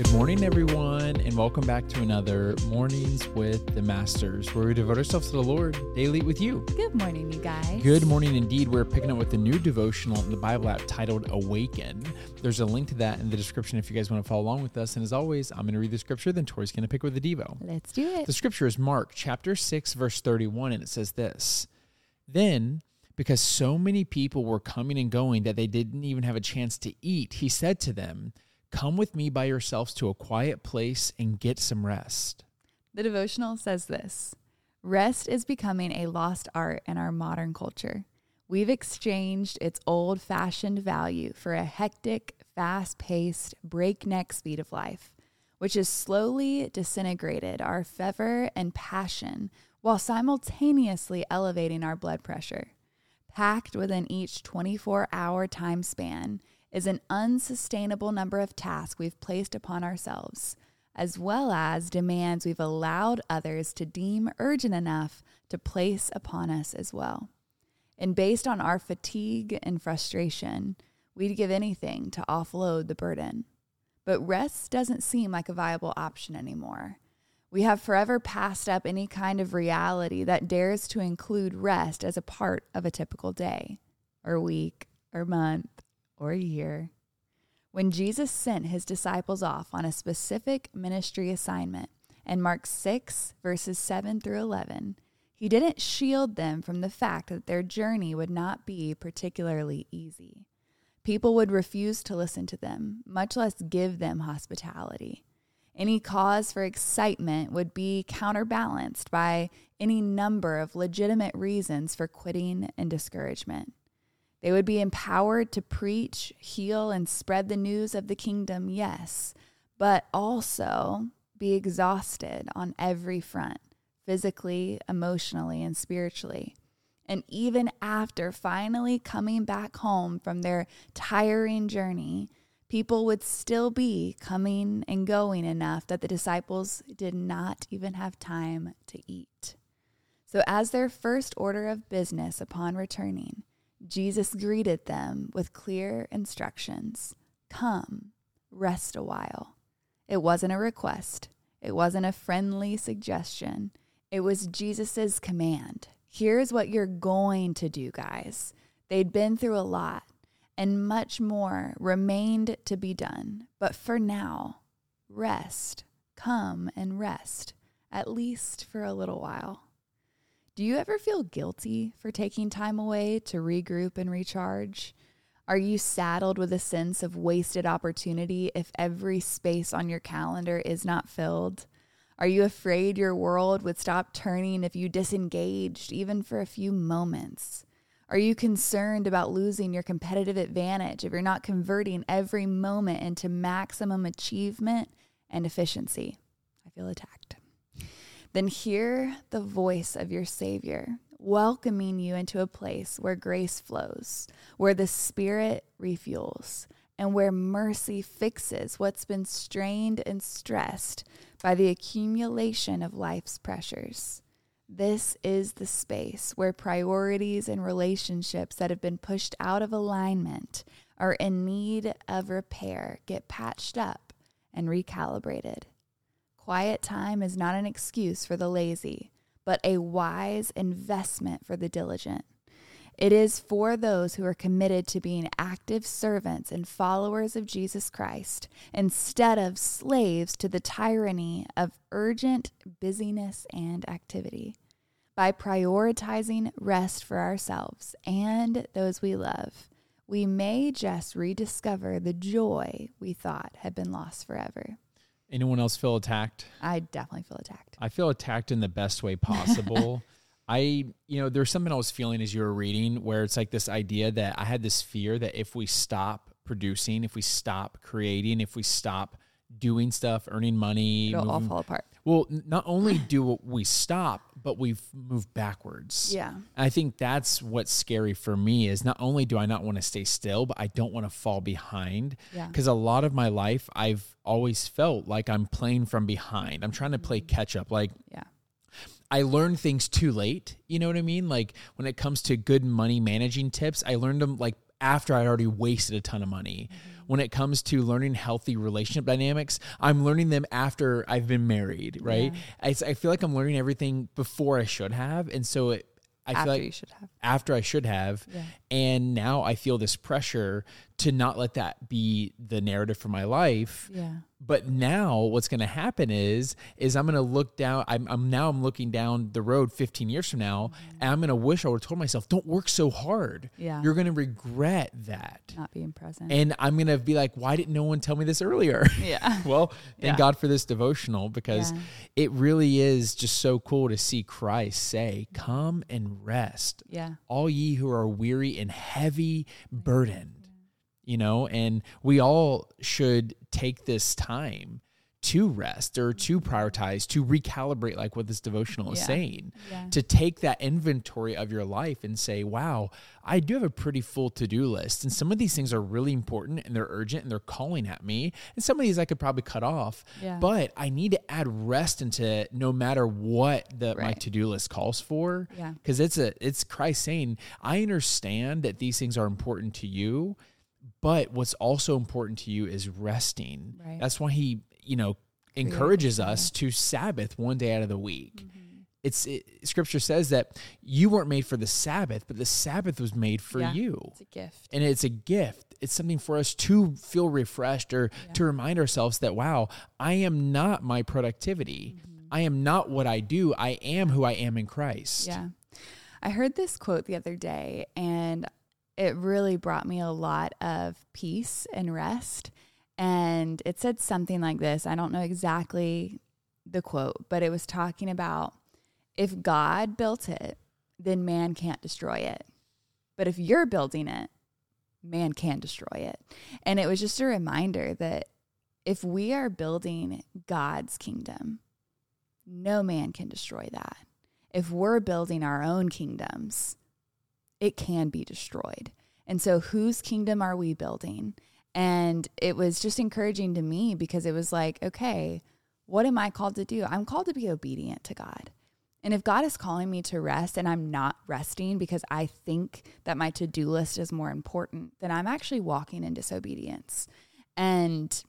Good morning, everyone, and welcome back to another Mornings with the Masters, where we devote ourselves to the Lord daily with you. Good morning, you guys. Good morning, indeed. We're picking up with the new devotional in the Bible app titled Awaken. There's a link to that in the description if you guys want to follow along with us. And as always, I'm going to read the scripture, then Tori's going to pick with the Devo. Let's do it. The scripture is Mark chapter 6, verse 31, and it says this Then, because so many people were coming and going that they didn't even have a chance to eat, he said to them, Come with me by yourselves to a quiet place and get some rest. The devotional says this Rest is becoming a lost art in our modern culture. We've exchanged its old fashioned value for a hectic, fast paced, breakneck speed of life, which has slowly disintegrated our fervor and passion while simultaneously elevating our blood pressure. Packed within each 24 hour time span is an unsustainable number of tasks we've placed upon ourselves, as well as demands we've allowed others to deem urgent enough to place upon us as well. And based on our fatigue and frustration, we'd give anything to offload the burden. But rest doesn't seem like a viable option anymore. We have forever passed up any kind of reality that dares to include rest as a part of a typical day, or week, or month, or year. When Jesus sent his disciples off on a specific ministry assignment in Mark 6, verses 7 through 11, he didn't shield them from the fact that their journey would not be particularly easy. People would refuse to listen to them, much less give them hospitality. Any cause for excitement would be counterbalanced by any number of legitimate reasons for quitting and discouragement. They would be empowered to preach, heal, and spread the news of the kingdom, yes, but also be exhausted on every front physically, emotionally, and spiritually. And even after finally coming back home from their tiring journey, people would still be coming and going enough that the disciples did not even have time to eat. So, as their first order of business upon returning, Jesus greeted them with clear instructions Come, rest a while. It wasn't a request, it wasn't a friendly suggestion. It was Jesus' command. Here's what you're going to do, guys. They'd been through a lot, and much more remained to be done. But for now, rest. Come and rest, at least for a little while. Do you ever feel guilty for taking time away to regroup and recharge? Are you saddled with a sense of wasted opportunity if every space on your calendar is not filled? Are you afraid your world would stop turning if you disengaged, even for a few moments? Are you concerned about losing your competitive advantage if you're not converting every moment into maximum achievement and efficiency? I feel attacked. Then hear the voice of your Savior welcoming you into a place where grace flows, where the Spirit refuels, and where mercy fixes what's been strained and stressed by the accumulation of life's pressures. This is the space where priorities and relationships that have been pushed out of alignment are in need of repair get patched up and recalibrated. Quiet time is not an excuse for the lazy, but a wise investment for the diligent. It is for those who are committed to being active servants and followers of Jesus Christ instead of slaves to the tyranny of urgent busyness and activity. By prioritizing rest for ourselves and those we love, we may just rediscover the joy we thought had been lost forever. Anyone else feel attacked? I definitely feel attacked. I feel attacked in the best way possible. I, you know, there's something I was feeling as you were reading where it's like this idea that I had this fear that if we stop producing, if we stop creating, if we stop doing stuff, earning money, It'll all fall apart. Well, not only do we stop, but we've moved backwards. Yeah. And I think that's what's scary for me is not only do I not want to stay still, but I don't want to fall behind. Yeah. Because a lot of my life, I've always felt like I'm playing from behind. I'm trying to play mm-hmm. catch up. Like, Yeah. I learned things too late. You know what I mean? Like when it comes to good money managing tips, I learned them like after I already wasted a ton of money. Mm-hmm. When it comes to learning healthy relationship dynamics, I'm learning them after I've been married, right? I, I feel like I'm learning everything before I should have. And so it, I After feel like you should have. after I should have. Yeah. And now I feel this pressure to not let that be the narrative for my life. Yeah. But now what's going to happen is is I'm going to look down I'm, I'm now I'm looking down the road 15 years from now and I'm going to wish I would have told myself don't work so hard. Mm-hmm. Yeah. You're going to regret that. Not being present. And I'm going to be like why didn't no one tell me this earlier? yeah. well, thank Yeah. God for this devotional because Yeah. it really is just so cool to see Christ say, "Come and rest." Yeah. all ye who are weary and heavy burdened you know and we all should take this time to rest or to prioritize to recalibrate like what this devotional is Yeah. saying Yeah. to take that inventory of your life and say wow i do have a pretty full to-do list and some of these things are really important and they're urgent and they're calling at me and some of these i could probably cut off Yeah. but i need to add rest into it no matter what the my to-do list calls for Yeah. because it's a it's christ saying i understand that these things are important to you but what's also important to you is resting Right. that's why he you know encourages us to sabbath one day out of the week Mm-hmm. it's it, scripture says that you weren't made for the sabbath but the sabbath was made for Yeah. you It's a gift. and it's a gift it's something for us to feel refreshed or to remind ourselves that wow i am not my productivity Mm-hmm. i am not what i do i am who i am in christ Yeah. I heard this quote the other day and it really brought me a lot of peace and rest. And it said something like this. I don't know exactly the quote, but it was talking about if God built it, then man can't destroy it. But if you're building it, man can destroy it. And it was just a reminder that if we are building God's kingdom, no man can destroy that. If we're building our own kingdoms, it can be destroyed. And so, whose kingdom are we building? And it was just encouraging to me because it was like, okay, what am I called to do? I'm called to be obedient to God. And if God is calling me to rest and I'm not resting because I think that my to do list is more important, then I'm actually walking in disobedience. And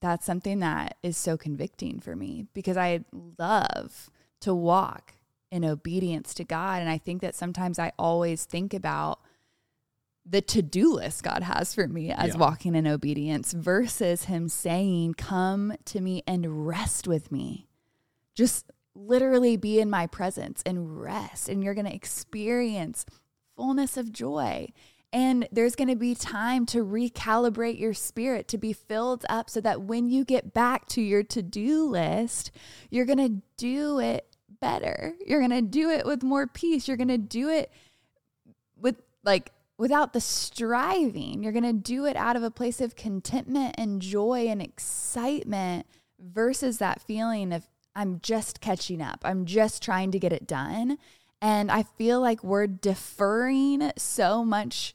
that's something that is so convicting for me because I love to walk in obedience to God. And I think that sometimes I always think about the to do list God has for me as Yeah. walking in obedience versus Him saying, Come to me and rest with me. Just literally be in my presence and rest. And you're going to experience fullness of joy. And there's going to be time to recalibrate your spirit to be filled up so that when you get back to your to do list, you're going to do it better. You're going to do it with more peace. You're going to do it with like without the striving. You're going to do it out of a place of contentment and joy and excitement versus that feeling of I'm just catching up. I'm just trying to get it done. And I feel like we're deferring so much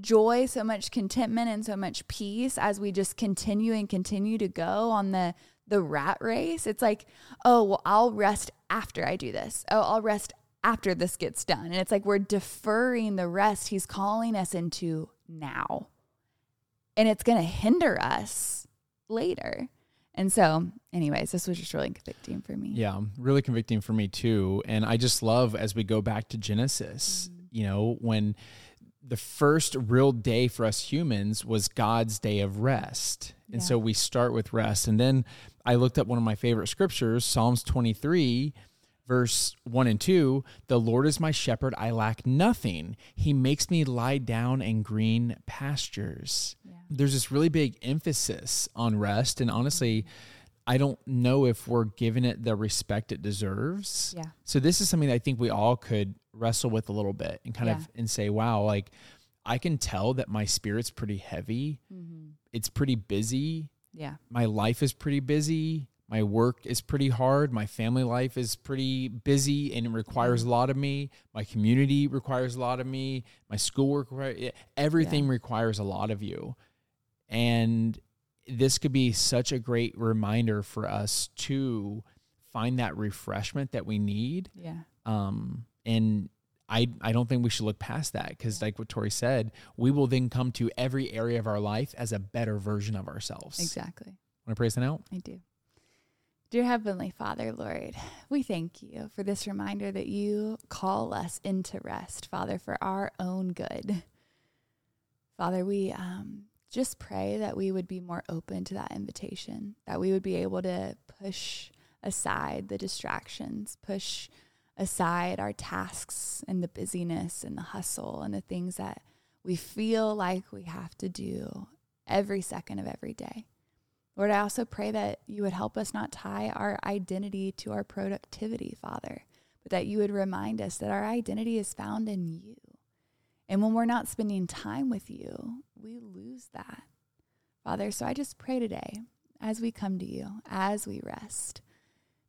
joy, so much contentment and so much peace as we just continue and continue to go on the the rat race. It's like, "Oh, well, I'll rest after I do this. Oh, I'll rest after this gets done." And it's like we're deferring the rest he's calling us into now. And it's going to hinder us later. And so, anyways, this was just really convicting for me. Yeah, really convicting for me too. And I just love as we go back to Genesis, mm-hmm. you know, when the first real day for us humans was God's day of rest. And Yeah. so we start with rest. And then I looked up one of my favorite scriptures, Psalms 23, verse 1 and 2. The Lord is my shepherd, I lack nothing. He makes me lie down in green pastures. There's this really big emphasis on rest. And honestly, I don't know if we're giving it the respect it deserves. Yeah. So this is something that I think we all could wrestle with a little bit and kind Yeah. of and say, wow, like I can tell that my spirit's pretty heavy. Mm-hmm. It's pretty busy. Yeah. My life is pretty busy. My work is pretty hard. My family life is pretty busy and it requires a lot of me. My community requires a lot of me. My schoolwork, everything requires a lot of you. And this could be such a great reminder for us to find that refreshment that we need Yeah. um, and I, I don't think we should look past that because, like what Tori said, we will then come to every area of our life as a better version of ourselves. Exactly. Want to praise that out? I do. Dear Heavenly Father, Lord, we thank you for this reminder that you call us into rest, Father, for our own good. Father, we um, just pray that we would be more open to that invitation, that we would be able to push aside the distractions, push aside our tasks and the busyness and the hustle and the things that we feel like we have to do every second of every day. Lord, I also pray that you would help us not tie our identity to our productivity, Father, but that you would remind us that our identity is found in you. And when we're not spending time with you, we lose that. Father, so I just pray today as we come to you, as we rest,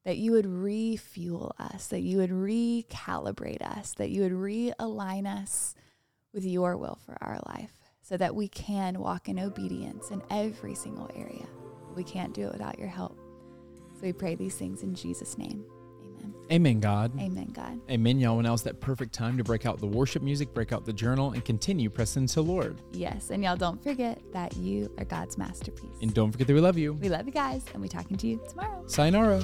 that you would refuel us, that you would recalibrate us, that you would realign us with your will for our life so that we can walk in obedience in every single area. We can't do it without your help. So we pray these things in Jesus' name. Amen. Amen, God. Amen, God. Amen, y'all. And now's that perfect time to break out the worship music, break out the journal, and continue pressing to Lord. Yes. And y'all don't forget that you are God's masterpiece. And don't forget that we love you. we love you guys, and we talking to you tomorrow. Sayonara.